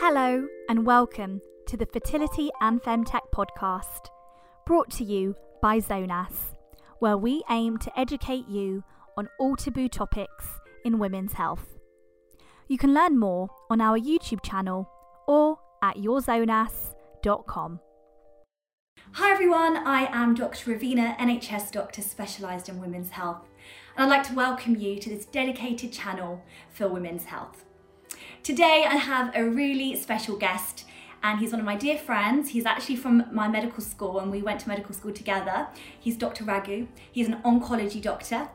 Hello, and welcome to the Fertility and Femtech podcast, brought to you by Zonas, where we aim to educate you on all taboo topics in women's health. You can learn more on our YouTube channel or at yourzonas.com. Hi everyone, I am Dr. Ravina, NHS doctor specialised in women's health, and I'd like to welcome you to this dedicated channel for women's health. Today I have a really special guest and he's one of my dear friends. He's actually from my medical school and we went to medical school together. He's Dr. Raghu. He's an oncology doctor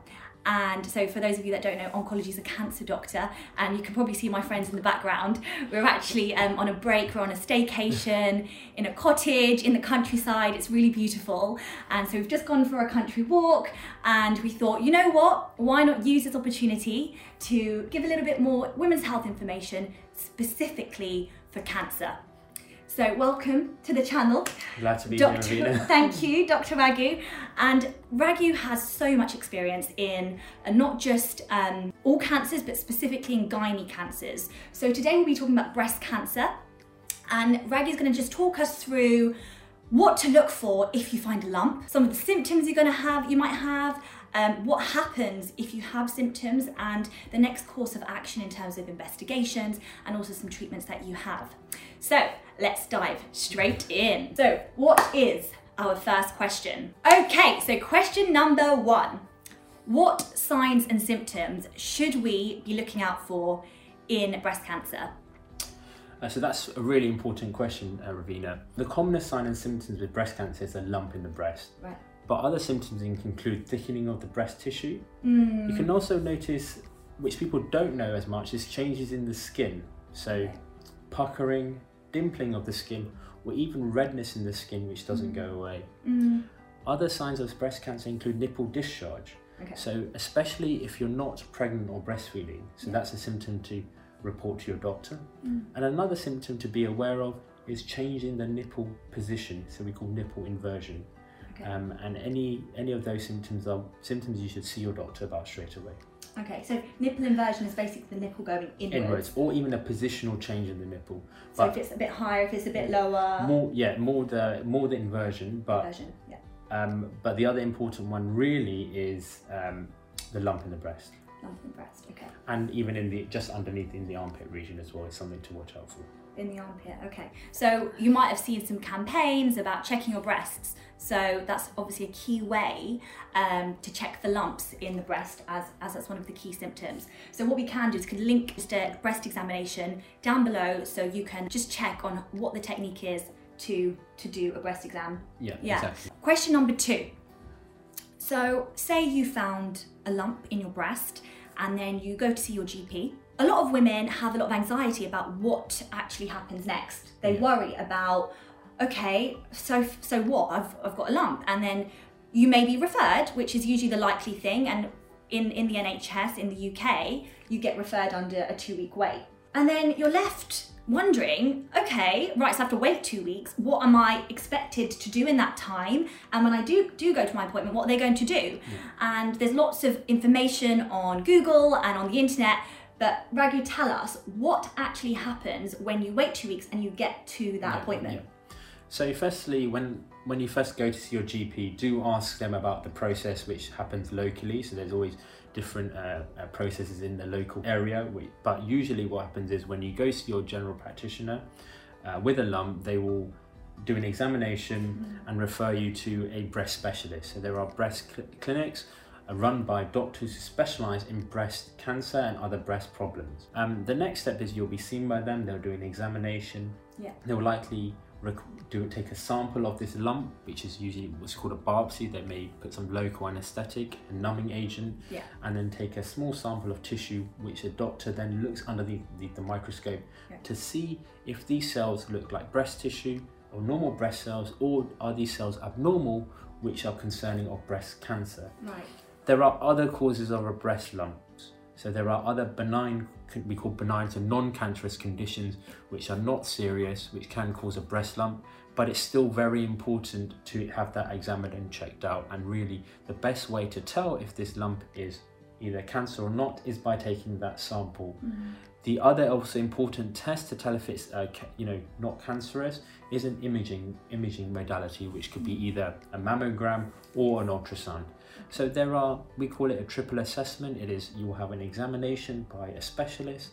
and so for those of you that don't know, oncology is a cancer doctor, and you can probably see my friends in the background. We're actually um, on a break, we're on a staycation in a cottage in the countryside. It's really beautiful. And so we've just gone for a country walk, and we thought, you know what? Why not use this opportunity to give a little bit more women's health information specifically for cancer? So welcome to the channel. Glad to be Dr. here, Thank you, Dr. Raghu. And Raghu has so much experience in uh, not just um, all cancers, but specifically in gynae cancers. So today we'll be talking about breast cancer. And Raghu's going to just talk us through what to look for if you find a lump, some of the symptoms you're going to have, you might have, um, what happens if you have symptoms, and the next course of action in terms of investigations and also some treatments that you have. So let's dive straight in. So, what is our first question? Okay, so question number one What signs and symptoms should we be looking out for in breast cancer? Uh, so that's a really important question, uh, Ravina. The commonest sign and symptoms with breast cancer is a lump in the breast. Right. But other symptoms include thickening of the breast tissue. Mm. You can also notice, which people don't know as much, is changes in the skin. So puckering, dimpling of the skin, or even redness in the skin which doesn't go away. Mm. Other signs of breast cancer include nipple discharge. Okay. So especially if you're not pregnant or breastfeeding, so Yeah. that's a symptom to report to your doctor. Mm. And another symptom to be aware of is change in the nipple position, so we call nipple inversion. Okay. Um, and any any of those symptoms are symptoms you should see your doctor about straight away. okay, so nipple inversion is basically the nipple going inwards. Inwards, or even a positional change in the nipple. So But if it's a bit higher, if it's a bit lower. more, yeah, more the more the inversion, but inversion. Yeah. um, but the other important one really is um, the lump in the breast, Lump in the breast. Okay. and even in the just underneath in the armpit region as well. It's something to watch out for. In the armpit, okay. So you might have seen some campaigns about checking your breasts. So that's obviously a key way um, to check for lumps in the breast, as, as that's one of the key symptoms. So what we can do is can link just a breast examination down below, so you can just check on what the technique is to to do a breast exam. Yeah, Yeah. exactly. Question number two. So, say you found a lump in your breast and then you go to see your GP. A lot of women have a lot of anxiety about what actually happens next. They Yeah. worry about, okay, so so what? I've, I've got a lump. And then you may be referred, which is usually the likely thing. And in, in the NHS in the UK, you get referred under a two week wait. And then you're left wondering, okay, right, so I have to wait two weeks. What am I expected to do in that time? And when I do do go to my appointment, what are they going to do? And there's lots of information on Google and on the internet. But Raghu, tell us what actually happens when you wait two weeks and you get to that Yeah, appointment. yeah. So, firstly, when when you first go to see your GP, do ask them about the process which happens locally. So, there's always different uh, uh, processes in the local area. But usually, what happens is when you go see your general practitioner uh, with a lump, they will do an examination and refer you to a breast specialist. So, there are breast cl- clinics are run by doctors who specialize in breast cancer and other breast problems. Um, the next step is you'll be seen by them, they'll do an examination, Yeah. they will likely do take a sample of this lump, which is usually what's called a biopsy. They may put some local anesthetic, a numbing agent, Yeah. and then take a small sample of tissue, which a doctor then looks under the, the, the microscope Yeah. to see if these cells look like breast tissue or normal breast cells, or are these cells abnormal, which are concerning of breast cancer. Right. There are other causes of a breast lump. So there are other benign, we call benign, so non-cancerous conditions, which are not serious, which can cause a breast lump. But it's still very important to have that examined and checked out. And really, the best way to tell if this lump is either cancer or not is by taking that sample. The other also important test to tell if it's uh, ca- you know not cancerous is an imaging imaging modality, which could be either a mammogram or an ultrasound. So there are we call it a triple assessment. It is you will have an examination by a specialist,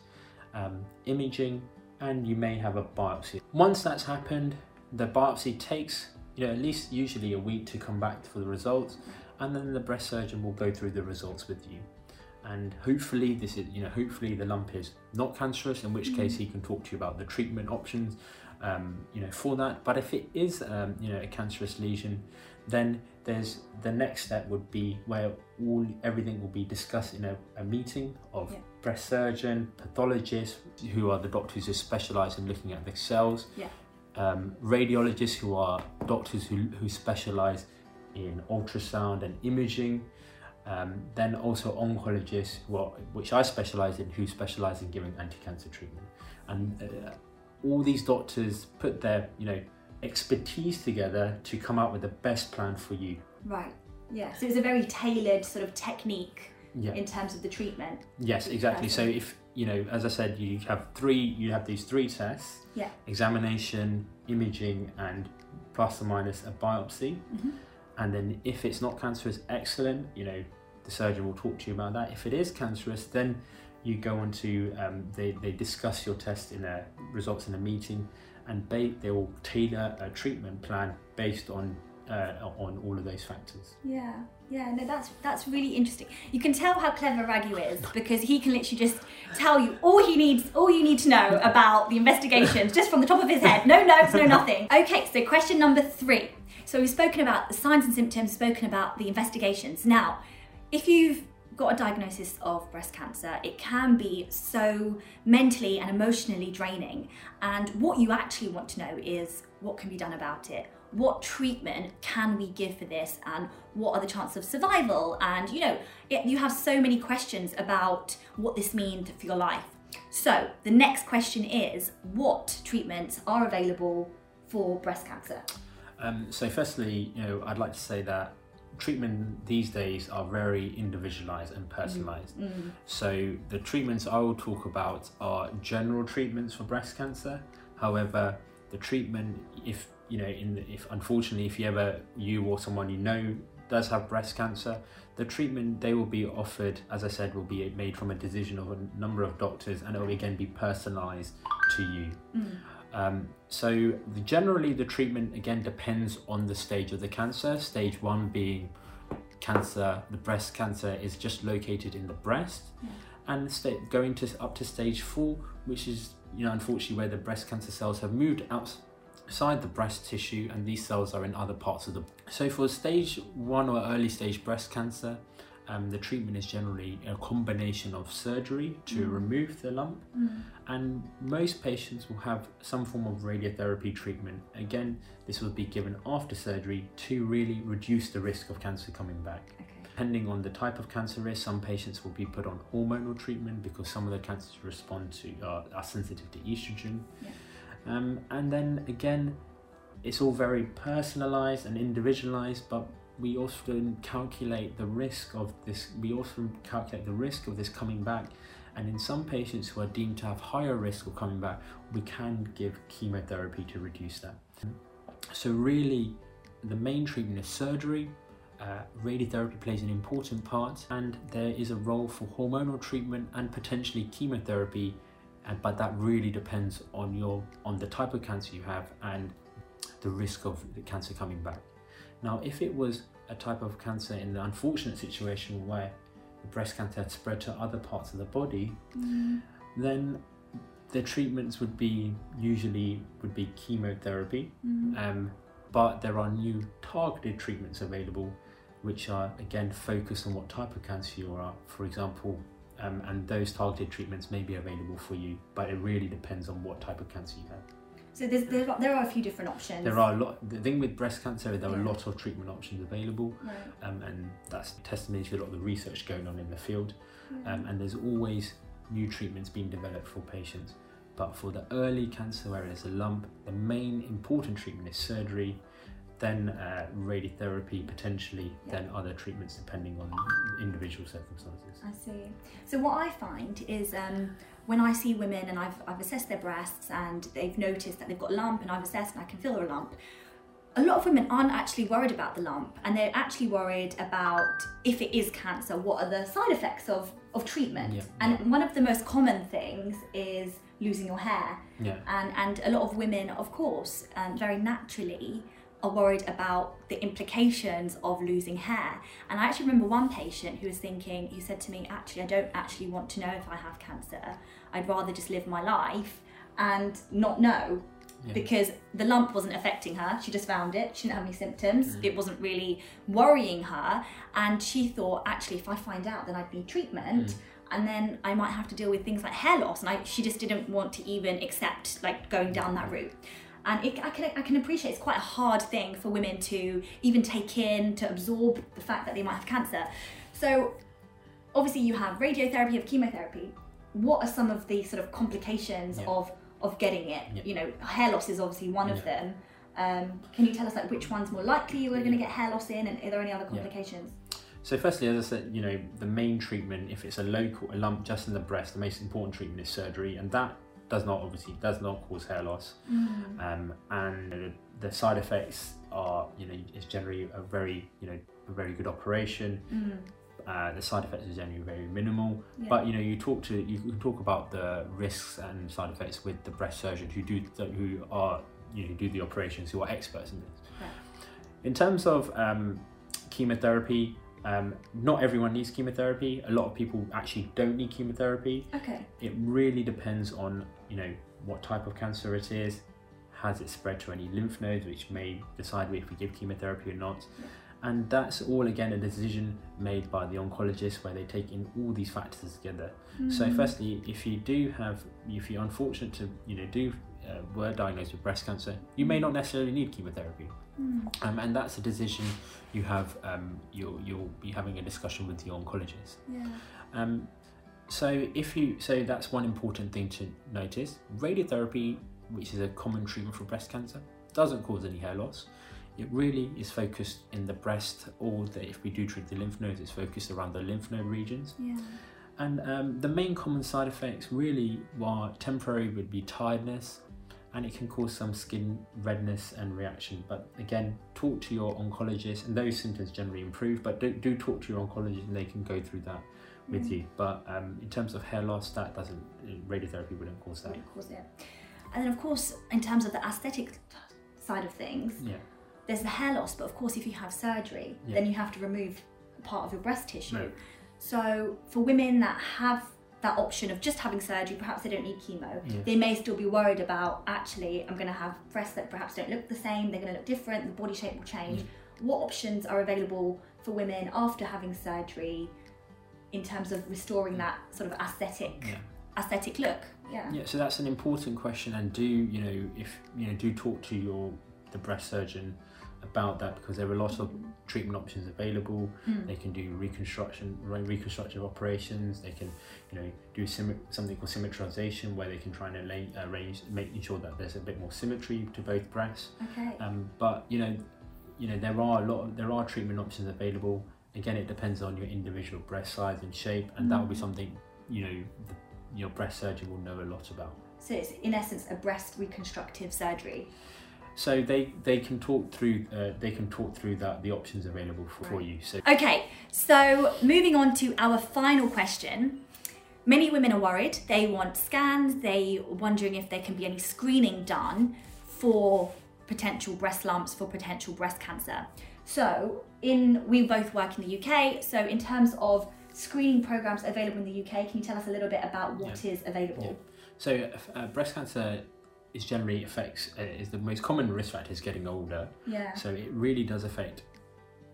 um, imaging, and you may have a biopsy. Once that's happened, the biopsy takes you know at least usually a week to come back for the results, and then the breast surgeon will go through the results with you and hopefully this is you know hopefully the lump is not cancerous in which case he can talk to you about the treatment options um, you know for that but if it is um, you know a cancerous lesion then there's the next step would be where all everything will be discussed in a, a meeting of Yeah. breast surgeon pathologists who are the doctors who specialize in looking at the cells Yeah. um, radiologists who are doctors who, who specialize in ultrasound and imaging um, then also oncologists, are, which I specialise in, who specialise in giving anti-cancer treatment, and uh, all these doctors put their you know expertise together to come out with the best plan for you. Right. Yeah. So it's a very tailored sort of technique Yeah. in terms of the treatment. yes, exactly. So if you know, as I said, you have three. You have these three tests: Yeah. examination, imaging, and plus or minus a biopsy. Mhm. And then if it's not cancerous, excellent. You know, the surgeon will talk to you about that. If it is cancerous, then you go on to um, they, they discuss your test in a results in a meeting, and ba- they will tailor a treatment plan based on uh, on all of those factors. Yeah, yeah, no, that's that's really interesting. You can tell how clever Raghu is because he can literally just tell you all he needs, all you need to know about the investigations just from the top of his head. No notes, no nothing. Okay, so question number three. So we've spoken about the signs and symptoms, spoken about the investigations. Now, if you've got a diagnosis of breast cancer, it can be so mentally and emotionally draining. And what you actually want to know is what can be done about it. What treatment can we give for this, and what are the chances of survival? And you know, it, you have so many questions about what this means for your life. So, the next question is what treatments are available for breast cancer? Um, so, firstly, you know, I'd like to say that treatment these days are very individualized and personalized. Mm-hmm. Mm-hmm. So, the treatments I will talk about are general treatments for breast cancer. However, the treatment, if you know, in the, if unfortunately, if you ever you or someone you know does have breast cancer, the treatment they will be offered, as I said, will be made from a decision of a number of doctors, and it will again be personalized to you. Mm-hmm. Um, so the, generally, the treatment again depends on the stage of the cancer. Stage one being cancer, the breast cancer is just located in the breast, and sta- going to up to stage four, which is you know unfortunately where the breast cancer cells have moved outside the breast tissue, and these cells are in other parts of the. So for stage one or early stage breast cancer. Um, the treatment is generally a combination of surgery to remove the lump and most patients will have some form of radiotherapy treatment. Again, this will be given after surgery to really reduce the risk of cancer coming back. Okay. Depending on the type of cancer is, some patients will be put on hormonal treatment because some of the cancers respond to uh, are sensitive to estrogen. Yeah. Um, and then again, it's all very personalized and individualized, but we often calculate the risk of this. We often calculate the risk of this coming back, and in some patients who are deemed to have higher risk of coming back, we can give chemotherapy to reduce that. So really, the main treatment is surgery. Uh, radiotherapy plays an important part, and there is a role for hormonal treatment and potentially chemotherapy. And but that really depends on your on the type of cancer you have and the risk of the cancer coming back. Now, if it was a type of cancer in the unfortunate situation where the breast cancer had spread to other parts of the body, then the treatments would be usually would be chemotherapy. Um, but there are new targeted treatments available, which are again focused on what type of cancer you are. For example, um, and those targeted treatments may be available for you, but it really depends on what type of cancer you have. So there's, there, are, there are a few different options. There are a lot. The thing with breast cancer, there are Yeah. a lot of treatment options available, Right. um, and that's testimony to a lot of the research going on in the field. Um, and there's always new treatments being developed for patients. But for the early cancer where there's a lump, the main important treatment is surgery. Then uh, radiotherapy potentially, Yeah. then other treatments depending on individual circumstances. I see. So what I find is um, when I see women and I've, I've assessed their breasts and they've noticed that they've got a lump and I've assessed and I can feel a lump, a lot of women aren't actually worried about the lump and they're actually worried about if it is cancer, what are the side effects of, of treatment. Yeah. And one of the most common things is losing your hair. Yeah. And, and a lot of women, of course, um, very naturally are worried about the implications of losing hair. And I actually remember one patient who was thinking, who said to me, actually, I don't actually want to know if I have cancer. I'd rather just live my life and not know Yeah. because the lump wasn't affecting her. She just found it. She didn't have any symptoms. Mm. It wasn't really worrying her. And she thought, actually, if I find out, then I'd need treatment. Mm. And then I might have to deal with things like hair loss. And I, she just didn't want to even accept like going down that route. And it, I, can, I can appreciate it's quite a hard thing for women to even take in, to absorb the fact that they might have cancer. So obviously you have radiotherapy, you have chemotherapy. What are some of the sort of complications Yeah. of of getting it? Yeah. You know, hair loss is obviously one of them. Um, can you tell us like which one's more likely you are going to get hair loss in, and are there any other Yeah. complications? So firstly, as I said, you know, the main treatment, if it's a local, a lump just in the breast, the most important treatment is surgery, and that does not obviously does not cause hair loss. Um, and the, the side effects are, you know, it's generally a very, you know, a very good operation. Mm. Uh, the side effects are generally very minimal. Yeah. But you know, you talk to you can talk about the risks and side effects with the breast surgeons who do who are you know do the operations who are experts in this. Right. In terms of um, chemotherapy, um, not everyone needs chemotherapy. A lot of people actually don't need chemotherapy. Okay. It really depends on you know what type of cancer it is. Has it spread to any lymph nodes, which may decide if we give chemotherapy or not. And that's all again a decision made by the oncologist where they take in all these factors together. So, Mm. firstly, if you do have, if you're unfortunate to, you know, do uh, were diagnosed with breast cancer, you may not necessarily need chemotherapy, Mm. um, and that's a decision you have. Um, you'll you'll be having a discussion with your oncologist. Yeah. Um, so if you so that's one important thing to notice. Radiotherapy, which is a common treatment for breast cancer, doesn't cause any hair loss. It really is focused in the breast, or the, if we do treat the lymph nodes, it's focused around the lymph node regions. Yeah. And um, the main common side effects really are temporary would be tiredness, and it can cause some skin redness and reaction. But again, talk to your oncologist, and those symptoms generally improve. But do, do talk to your oncologist, and they can go through that with Mm. you. But um, in terms of hair loss, that doesn't radiotherapy wouldn't cause that. Wouldn't cause it. And then of course, in terms of the aesthetic side of things, Yeah, there's the hair loss, but of course, if you have surgery, Yeah. then you have to remove part of your breast tissue. No. So, for women that have that option of just having surgery, perhaps they don't need chemo, Yeah. they may still be worried about actually, I'm going to have breasts that perhaps don't look the same, they're going to look different, the body shape will change. What options are available for women after having surgery in terms of restoring that sort of aesthetic yeah. aesthetic look? Yeah. Yeah, so that's an important question, and do you know if you know do talk to your the breast surgeon about that because there are a lot of treatment options available. Mm. They can do reconstruction, re- reconstructive operations. They can, you know, do something called symmetrization, where they can try and arra- arrange, making sure that there's a bit more symmetry to both breasts. Okay. Um, but you know, you know, there are a lot. Of, there are treatment options available. Again, it depends on your individual breast size and shape, and that will be Mm. something you know the, your breast surgeon will know a lot about. So it's in essence a breast reconstructive surgery. So they they can talk through uh, they can talk through that the options available for, for you. So Okay, so moving on to our final question. Many women are worried. They want scans. They wondering if there can be any screening done for potential breast lumps, for potential breast cancer. So, in we both work in the UK. So, in terms of screening programs available in the UK, can you tell us a little bit about what is available? so uh, breast cancer is generally affects uh, is the most common risk factor is getting older. Yeah. So it really does affect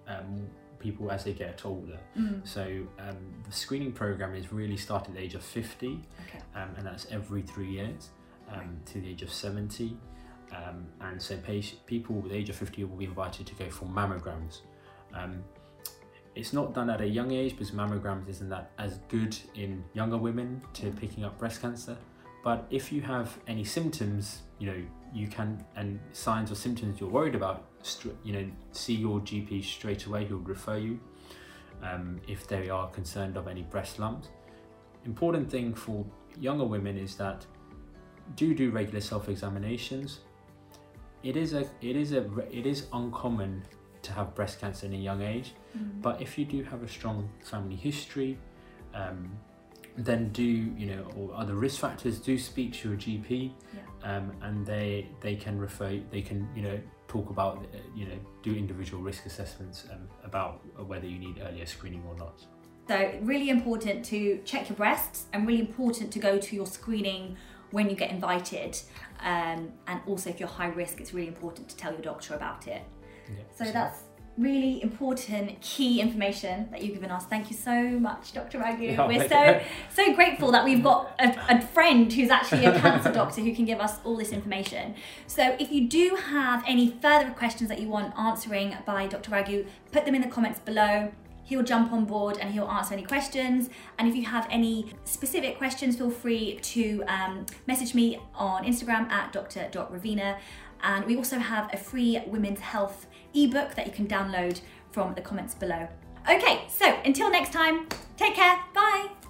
um, people as they get older. Mm. So um, the screening program is really started at the age of 50, Okay. um, and that's every three years um, to the age of 70. Um, and so patient, people with the age of 50 will be invited to go for mammograms. Um, it's not done at a young age because mammograms isn't that as good in younger women to picking up breast cancer. But if you have any symptoms, you know, you can and signs or symptoms you're worried about, you know, see your GP straight away. He'll refer you um, if they are concerned of any breast lumps. Important thing for younger women is that do do regular self-examinations. It is a it is a it is uncommon to have breast cancer in a young age, mm. but if you do have a strong family history, um, then do you know or other risk factors do speak to your GP, yeah. um, and they they can refer they can you know talk about uh, you know do individual risk assessments um, about whether you need earlier screening or not. So really important to check your breasts and really important to go to your screening when you get invited. Um, and also if you're high risk, it's really important to tell your doctor about it. Yeah, so, so that's really important key information that you've given us. Thank you so much, Dr. Raghu. Yeah, We're so so grateful that we've got a, a, friend who's actually a cancer doctor who can give us all this information. So if you do have any further questions that you want answering by Dr. Raghu, put them in the comments below. He'll jump on board and he'll answer any questions. And if you have any specific questions, feel free to um, message me on Instagram at dr.ravina. And we also have a free women's health ebook that you can download from the comments below. Okay, so until next time, take care, bye.